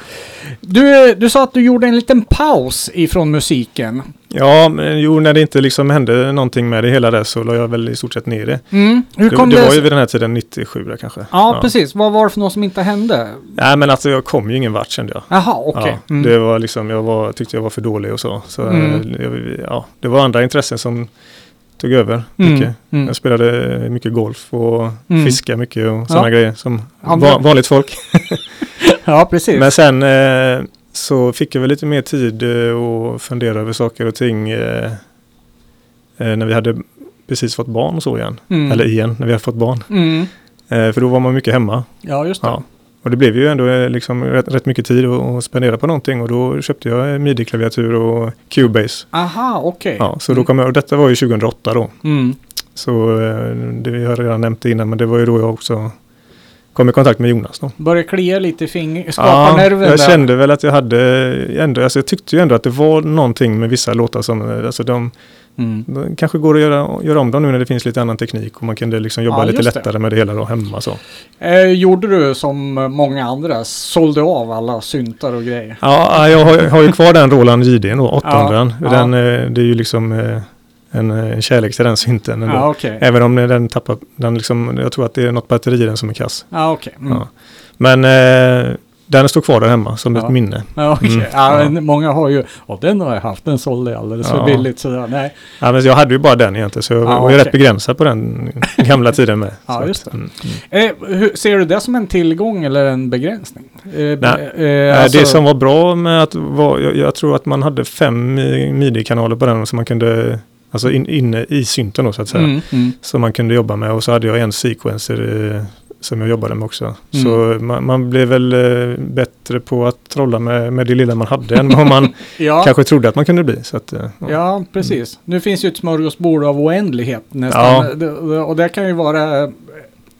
Du, du sa att du gjorde en liten paus ifrån musiken. Ja, men jo, när det inte liksom hände någonting med det hela där så la jag väl i stort sett ner det. Mm. Hur kom det det? var ju vid den här tiden 97 där kanske. Ja, precis. Vad var det för något som inte hände? Nej, men alltså jag kom ju ingen vart kände jag. Jaha, okej. Ja, Mm. Det var liksom, jag var, tyckte jag var för dålig och så. så Mm. eh, jag, ja, det var andra intressen som tog över Mm, mycket. mm. Jag spelade mycket golf och Mm. fiska mycket och sådana Ja. grejer som va, vanligt folk. Ja, precis. Men sen eh, så fick jag väl lite mer tid eh, att fundera över saker och ting eh, eh, när vi hade precis fått barn och så igen. Mm. Eller igen, när vi hade fått barn. Mm. Eh, för då var man mycket hemma. Ja, just det. Ja. Och det blev ju ändå eh, liksom rätt, rätt mycket tid att, spendera på någonting och då köpte jag eh, midi-klaviatur och Cubase. Aha, okej. Ja, så då kom jag, och detta var ju 2008 då. Mm. Så eh, det vi har redan nämnt det innan men det var ju då jag också kom i kontakt med Jonas då. Börjar klia lite i finger, skaparnerven jag där. kände väl att jag hade ändå, alltså jag tyckte ju ändå att det var någonting med vissa låtar som, alltså de, Mm. de kanske går att göra, göra om dem nu när det finns lite annan teknik och man kunde liksom jobba Ja, lite just det. lättare med det hela då hemma så. Eh, gjorde du som många andra, sålde av alla syntar och grejer? Ja, jag har, har ju kvar den Roland JD då, 800 Ja, den, eh, Det är ju liksom eh, en, en kärlek till den synten ändå. Ja, okej. Även om den tappar, den liksom, jag tror att det är något batteri i den som är kass. Ja, okej. Mm. Ja. Men eh, den står kvar där hemma som Ja. ett minne. Ja, okej. Mm, Ja, Många har ju, och den har jag haft, den sålde jag alldeles för billigt sådär. Nej. Ja, men jag hade ju bara den egentligen så jag Ja, var ju rätt begränsad på den gamla tiden med. Ja, just att, mm, mm. Eh, hur, ser du det som en tillgång eller en begränsning? Eh, Nej. eh, alltså- Det som var bra med att var, jag, jag tror att man hade fem midi-kanaler på den som man kunde, alltså in, inne i synten då så att säga. Mm, mm. Som man kunde jobba med och så hade jag en sequencer eh, som jag jobbade med också. Mm. Så man, man blev väl eh, bättre på att trolla med, med det lilla man hade än vad man Ja, kanske trodde att man kunde bli. Så att, eh, ja. ja, precis. Nu finns ju ett smörgåsbord av oändlighet nästan. Ja. Och det kan ju vara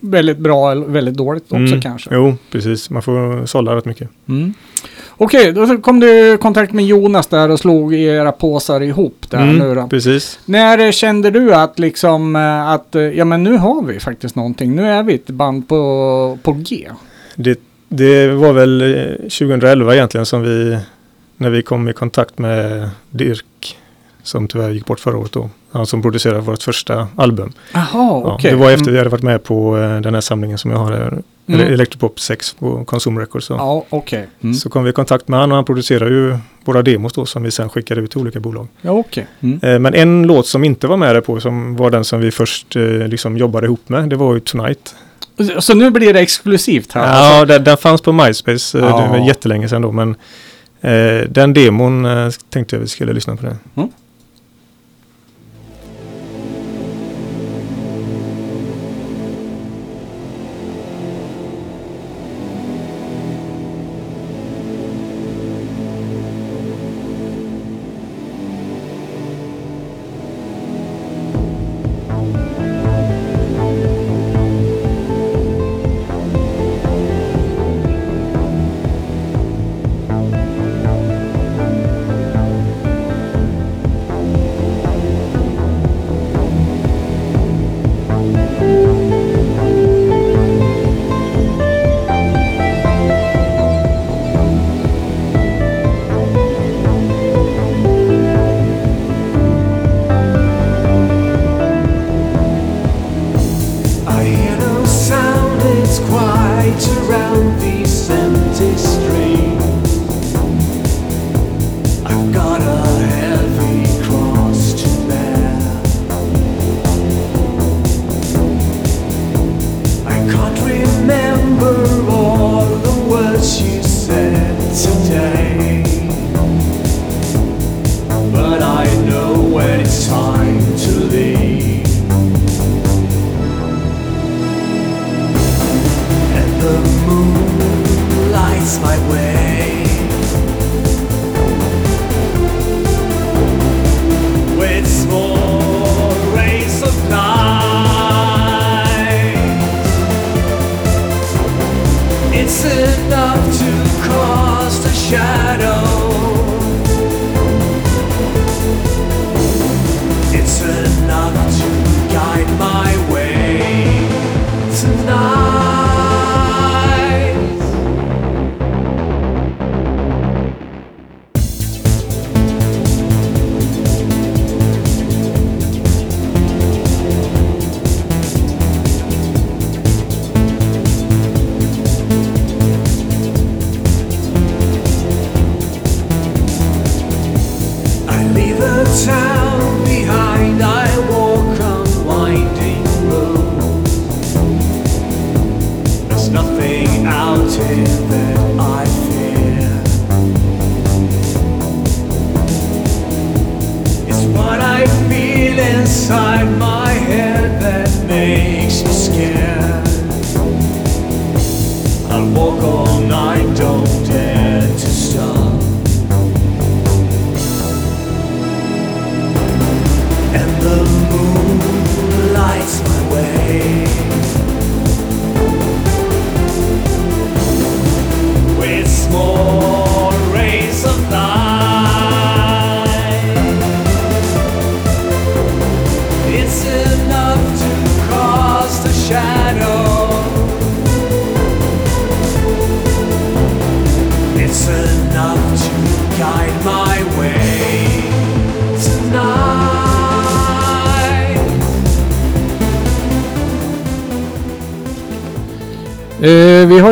väldigt bra eller väldigt dåligt också Mm. kanske. Jo, precis. Man får sålla rätt mycket. Mm. Okej, då så kom du i kontakt med Jonas där och slog era påsar ihop där nu då. Mm, precis. När eh, kände du att liksom eh, att eh, ja men nu har vi faktiskt någonting. Nu är vi ett band på, på G. Det, det var väl eh, 2011 egentligen som vi, när vi kom i kontakt med Dirk, som tyvärr gick bort förra året då. Han som producerade vårt första album. Jaha, Ja. Det var efter Mm. vi hade varit med på eh, den här samlingen som jag har här. Mm. Mm. Electropop 6 på Consum Records. Så. Ja, okej. Mm. så kom vi i kontakt med honom och han producerar ju våra demos då som vi sen skickade ut till olika bolag. Ja, okej. Mm. Eh, Men en låt som inte var med där på som var den som vi först eh, liksom jobbade ihop med det var ju Tonight. Så nu blir det exklusivt här? alltså? Ja, den, den fanns på MySpace. Ja. Det var jättelänge sedan då men den demon tänkte jag vi skulle lyssna på den.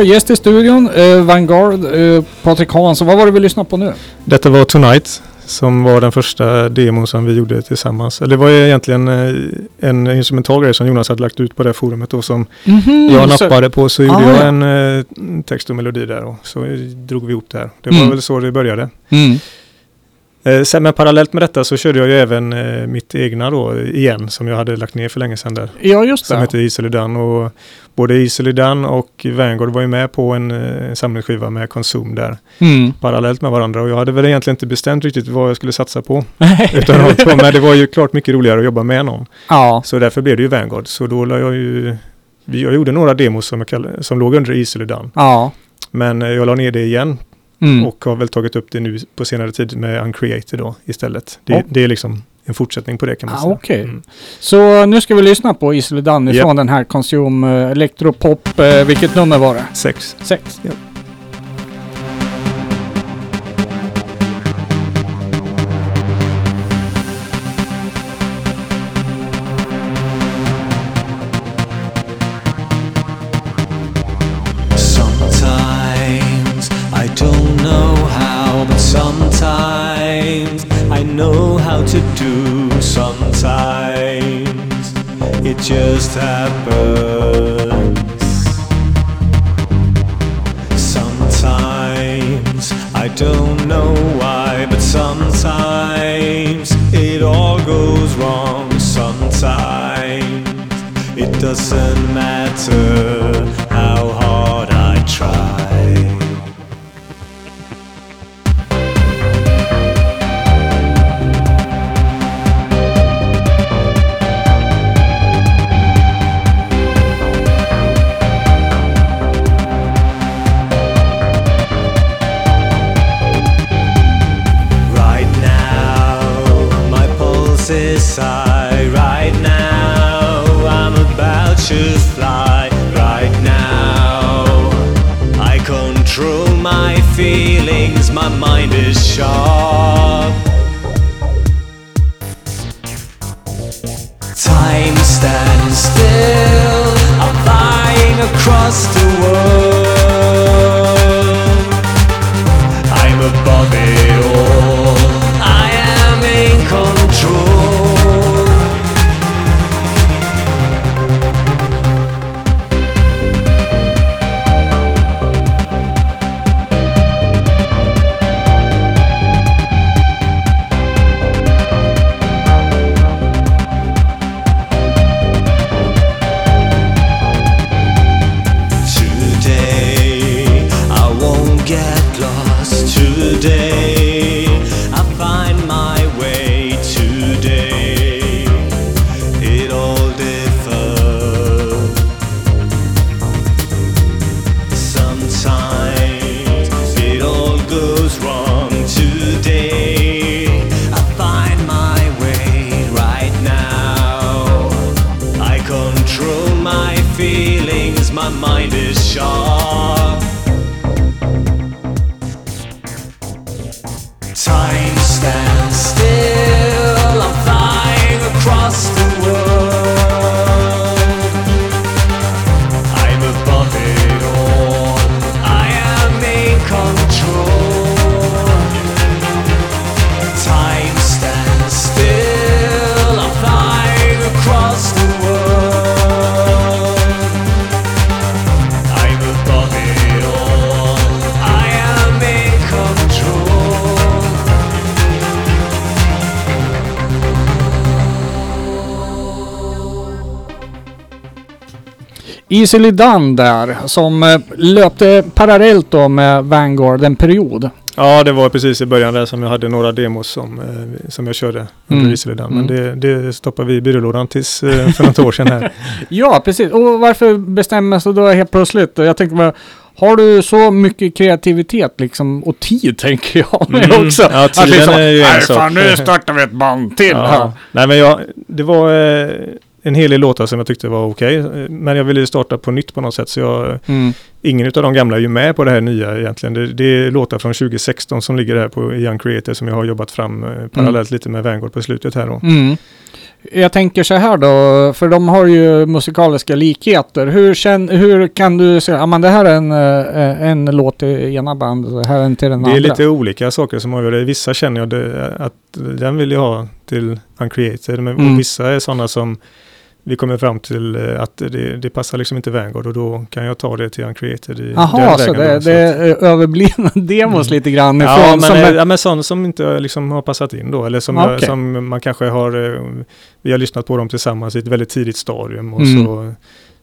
Gäst i studion, eh, Vanguard, eh, Patrik Hansson. Vad var det vi lyssnade på nu? Detta var Tonight som var den första demon som vi gjorde tillsammans. Eller det var egentligen eh, en instrumental grej som Jonas hade lagt ut på det forumet och som jag så- nappade på så gjorde Ah, jag ja. en eh, text och melodi där och så drog vi ihop det här. Det var Mm. väl så det började. Mm. Eh, sen, men parallellt med detta så körde jag ju även eh, mitt egna då igen som jag hade lagt ner för länge sedan där. Ja, just Som det. heter Easily Done och både Done och Vanguard var ju med på en eh, samlingsskiva med Konsum där Mm. parallellt med varandra och jag hade väl egentligen inte bestämt riktigt vad jag skulle satsa på. Utan de två, men det var ju klart mycket roligare att jobba med någon. ja. Så därför blev det ju Vanguard. Så då la jag ju... Jag gjorde några demos som, jag kall, som låg under Done. Ja. Men jag la ner det igen Mm. och har väl tagit upp det nu på senare tid med Uncreated då istället. Det, Ja. det är liksom en fortsättning på det kan man Ah, säga. okej. Mm. Så nu ska vi lyssna på Ja. ifrån den här Consume eh, Electropop. Eh, vilket nummer var det? Sex. Sex. Ja. Happens. Sometimes I don't know why, but sometimes it all goes wrong. Sometimes it doesn't matter how hard I try. Is high. Right now, I'm about to fly. Right now, I control my feelings. My mind is sharp. Time stands still. I'm flying across the world. Easily Done där, som eh, löpte parallellt då med Vanguard en period. Ja, det var precis i början där som jag hade några demos som, eh, som jag körde under Mm. Easily Done. Men det, det stoppade vi i byrålådan tills eh, för något år sedan här. Ja, precis. Och varför bestämmer sig då helt plötsligt? Jag tänkte bara, har du så mycket kreativitet liksom och tid tänker jag mig Mm. också? Ja, Att tiden liksom, är ju en "Nej, sak." fan nu startar vi ett band till Ja. här. Nej, men jag, det var eh, en hel del låtar som jag tyckte var okej. eh, Men jag ville starta på nytt på något sätt. Så jag Mm. ingen av de gamla är ju med på det här nya egentligen. Det, det är låtar från 2016 som ligger här på Young Creator som jag har jobbat fram eh, parallellt lite med Vanguard på slutet här då. Mm. Jag tänker så här då, för de har ju musikaliska likheter. Hur, känn, hur kan du säga, ja men det här är en, eh, en låt till ena bandet, det här är en till den Det är andra? lite olika saker som avgör det. Vissa känner jag det, att den vill jag ha till Uncreated. Men, Mm. Och vissa är sådana som vi kommer fram till eh, att det, det passar liksom inte Vanguard och då kan jag ta det till Uncreated. I Jaha, den så vägen det, då, det är överblivna demos Mm. lite grann Ja, ifrån men, som eh, är, ja, men sådana som inte liksom har passat in då. Eller som, Okej. som man kanske har, eh, vi har lyssnat på dem tillsammans i ett väldigt tidigt stadium och Mm. så,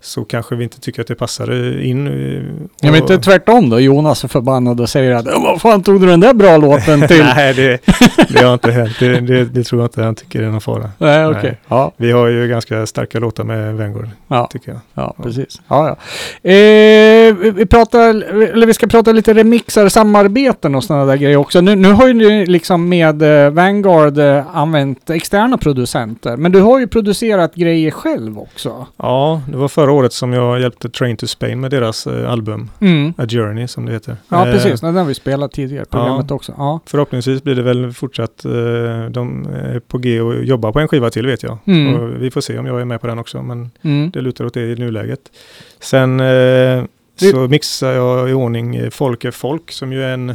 så kanske vi inte tycker att det passar in. eh, vet och- inte tvärtom då, Jonas är förbannad och säger att "Ja, vad fan tog du den där bra låten till? Nej, det, det har inte hänt. Det, det, det tror jag inte han tycker är någon fara. Nej, okej. Nej. Ja, Vi har ju ganska starka låtar med Vanguard, ja, tycker jag. ja, Ja. precis. Ja, ja. Eh, vi- vi pratar, eller vi ska prata lite remixar, samarbeten och sådana där grejer också. Nu, nu har ju ni liksom med eh, Vanguard eh, använt externa producenter, men du har ju producerat grejer själv också. Ja, det var förra året som jag hjälpte Train to Spain med deras eh, album, Mm. A Journey som det heter. Ja, Eh, precis. Den har vi spelat tidigare, programmet också. Ja. Förhoppningsvis blir det väl fortsatt, eh, de är på G och jobbar på en skiva till vet jag. Mm. Och vi får se om jag är med på den också, men Mm. det lutar åt det i nuläget. Sen eh, så mixar jag i ordning Folk är folk som ju är en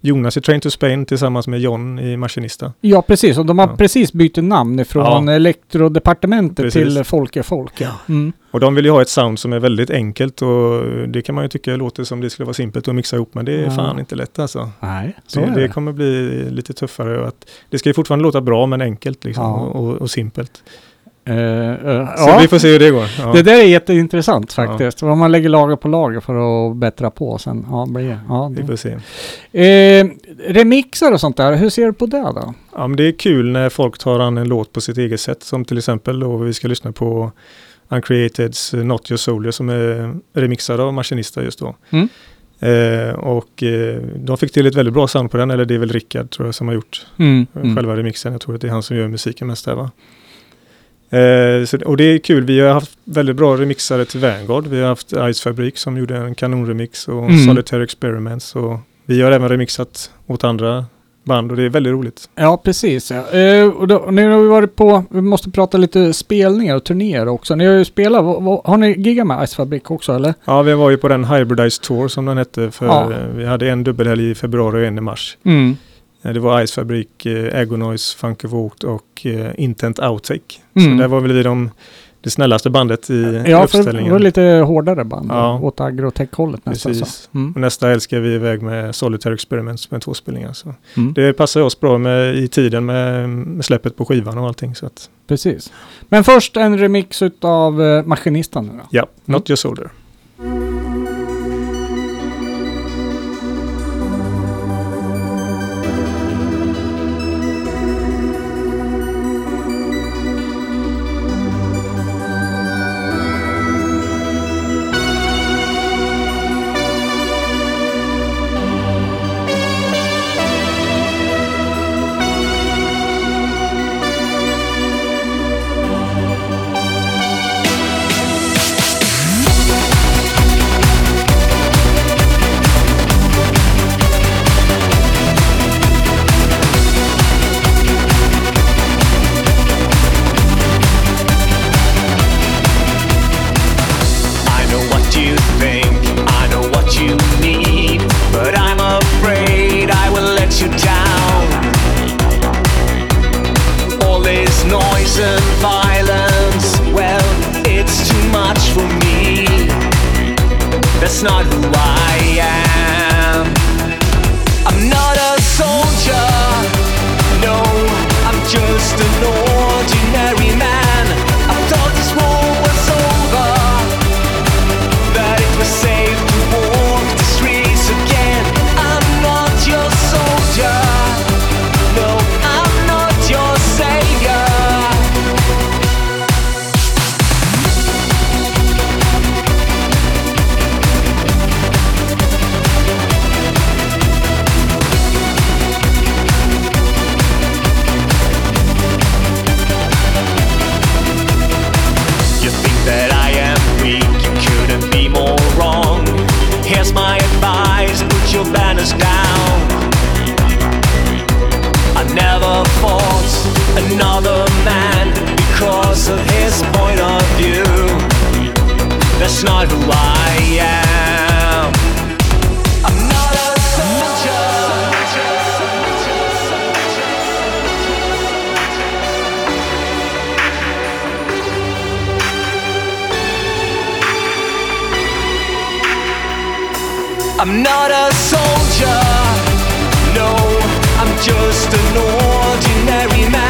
Jonas i Train to Spain tillsammans med John i Machinista. Ja, precis. Och de har Ja. precis bytt namn ifrån Ja. elektrodepartementet Precis. till Folk är folk. Ja. Mm. Och de vill ju ha ett sound som är väldigt enkelt och det kan man ju tycka låter som det skulle vara simpelt att mixa ihop men det är Ja. fan inte lätt alltså. Nej, så Det, är det det. kommer bli lite tuffare. Att, det ska ju fortfarande låta bra men enkelt liksom, Ja. och, och, och simpelt. Eh, eh, Så ja. vi får se hur det går. Ja. Det där är jätteintressant faktiskt. Vad man lägger lager på lager för att bättra på sen. Ja, blir det. Ja, Vi får se. Eh, remixar och sånt där, hur ser du på det då? Ja, men det är kul när folk tar an en låt på sitt eget sätt. Som till exempel då vi ska lyssna på Uncreateds Not Your Soldier som är remixad av Machinista just då. Mm. Eh, och eh, de fick till ett väldigt bra sound på den, eller det är väl Rickard tror jag som har gjort Mm. själva remixen. Jag tror att det är han som gör musiken mest där va. Eh, så, och det är kul, vi har haft väldigt bra remixare till Vanguard. Vi har haft Ice Fabrik som gjorde en kanonremix och Mm. Solitaire Experiments. Och vi har även remixat åt andra band och det är väldigt roligt. Ja, precis. Ja. Eh, och, då, nu har vi varit på, vi måste prata lite spelningar och turnéer också. Ni har ju spelat, har ni giggat med Ice Fabrik också eller? Ja, vi var ju på den Hybridized Tour som den hette. För Ja. Vi hade en dubbelhelg i februari och en i mars. Mm. Eh, Det var Ice Fabrik, eh, Agonoise, Funky Vogt och eh, Intent Outtake. Mm. Så där var väl vi de, det snällaste bandet i Ja, för det uppställningen. var lite hårdare band. Ja. Åt agrotech-hållet nästan. Precis. Mm. Och nästa helg ska vi iväg med Solitaire Experiments med två spelningar. Så Mm. det passar oss bra med, i tiden med, med släppet på skivan och allting. Så att, Precis. Men först en remix nu då. ja, Not Your Soldier. I'm not a soldier. No, I'm just an ordinary man.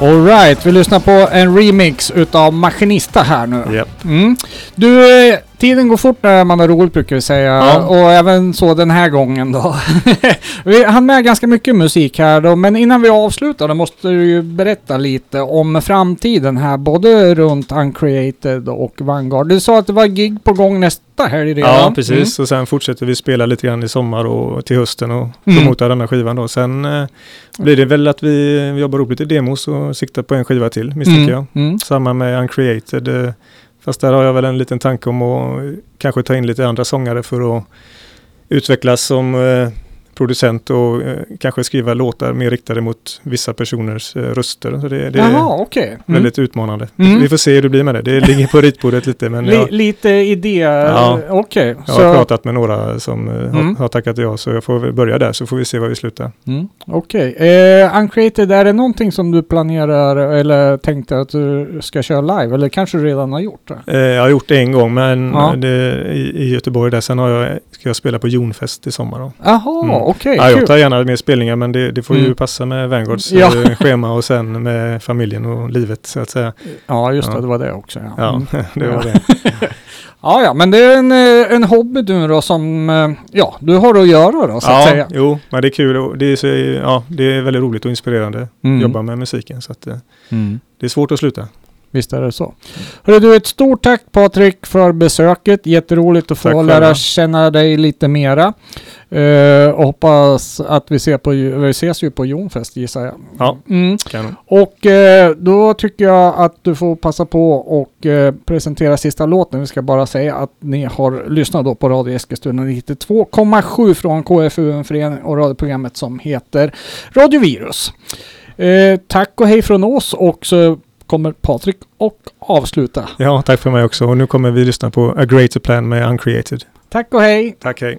Alright, vi lyssnar på en remix utav Maskinista här nu. Japp. Mm. Du, eh, tiden går fort när man har roligt brukar vi säga. Ja. Och även så den här gången då. vi hann med ganska mycket musik här då, men innan vi avslutar då måste du ju berätta lite om framtiden här, både runt Uncreated och Vanguard. Du sa att det var gig på gång nästa helg redan. Ja, precis. Och sen fortsätter vi spela lite grann i sommar och till hösten och Mm. promota denna skivan då. Sen eh, blir det väl att vi, vi jobbar ihop lite demos och siktar på en skiva till, misstänker Mm. jag. Mm. Samma med Uncreated. eh, Fast där har jag väl en liten tanke om att kanske ta in lite andra sångare för att utvecklas som eh, producent och eh, kanske skriva låtar mer riktade mot vissa personers eh, röster. Så det, det är Jaha, okej. Mm. väldigt utmanande. Mm. Vi får se hur det blir med det. Det ligger på ritbordet lite men Li- jag, lite idé, Ja. okej. jag har pratat med några som eh, Mm. har, har tackat ja så jag får väl börja där så får vi se var vi slutar. Mm, Okej. Eh, Uncreated, är det någonting som du planerar eller tänkte att du ska köra live? Eller kanske du redan har gjort det? Eh, jag har gjort det en gång men Ja. det, i, i Göteborg där. Sen har jag, ska jag spela på Jonfest i sommar. Jaha, Mm. Okej. Ja, jag tar gärna mer spelningar men det, det får ju Mm. passa med Vanguards Ja. eh, schema och sen med familjen och livet så att säga. Ja, just Ja. det. Det var det också. Ja, Ja, Mm. det var det. ja, ja men det är en, eh, en hobby du då som, eh, ja, du har att göra då så att Ja, säga. jo, men det är kul och det är, så, ja, det är väldigt roligt och inspirerande Mm. att jobba med musiken. Så att, Mm. det är svårt att sluta. Visst är det så. Hörru du, ett stort tack Patrik för besöket. Jätteroligt att få Tack lära känna dig lite mera. Eh, och hoppas att vi, ser på, vi ses ju på Jonfest gissar jag. Ja, Mm. kanon. Och eh, då tycker jag att du får passa på och eh, presentera sista låten. Vi ska bara säga att ni har lyssnat då på Radio Eskilstuna 92,7 från KFU, en förening och radioprogrammet som heter Radiovirus. Eh, tack och hej från oss och så kommer Patrik och avsluta. Ja, tack för mig också. Och nu kommer vi lyssna på A Greater Plan med Uncreated. Tack och hej! Tack, hej.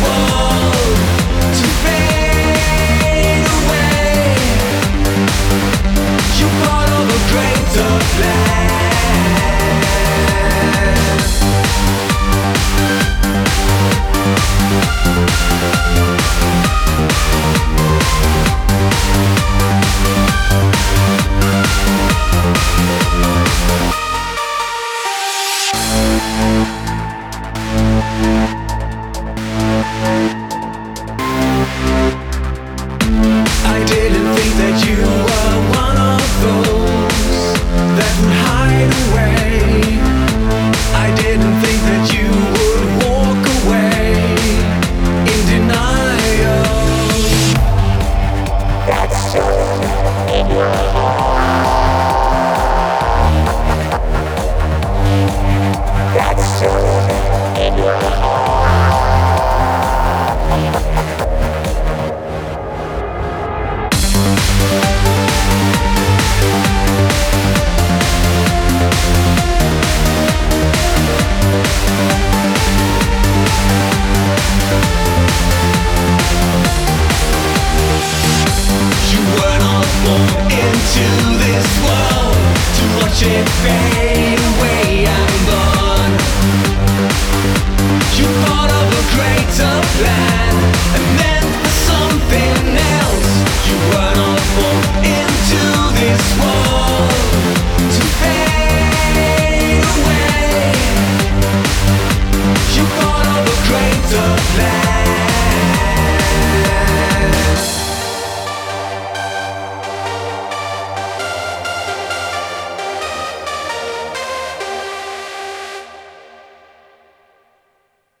Whoa.